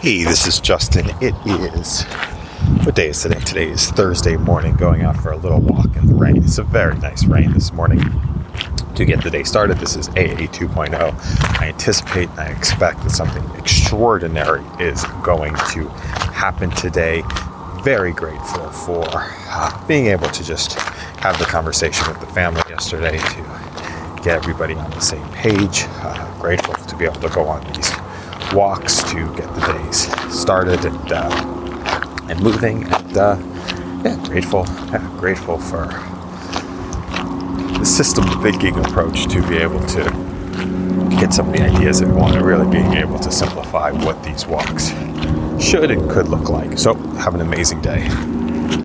Hey, this is Justin. It is. What day is today? Today is Thursday morning, going out for a little walk in the rain. It's a very nice rain this morning. To get the day started, this is AA 2.0. I anticipate and I expect that something extraordinary is going to happen today. Very grateful for uh, being able to just have the conversation with the family yesterday to get everybody on the same page. Uh, grateful to be able to go on these walks to get the days started and uh, and moving. And uh, yeah, grateful, yeah, grateful for the system thinking approach to be able to get some of the ideas that we want, and really being able to simplify what these walks should and could look like. So, have an amazing day.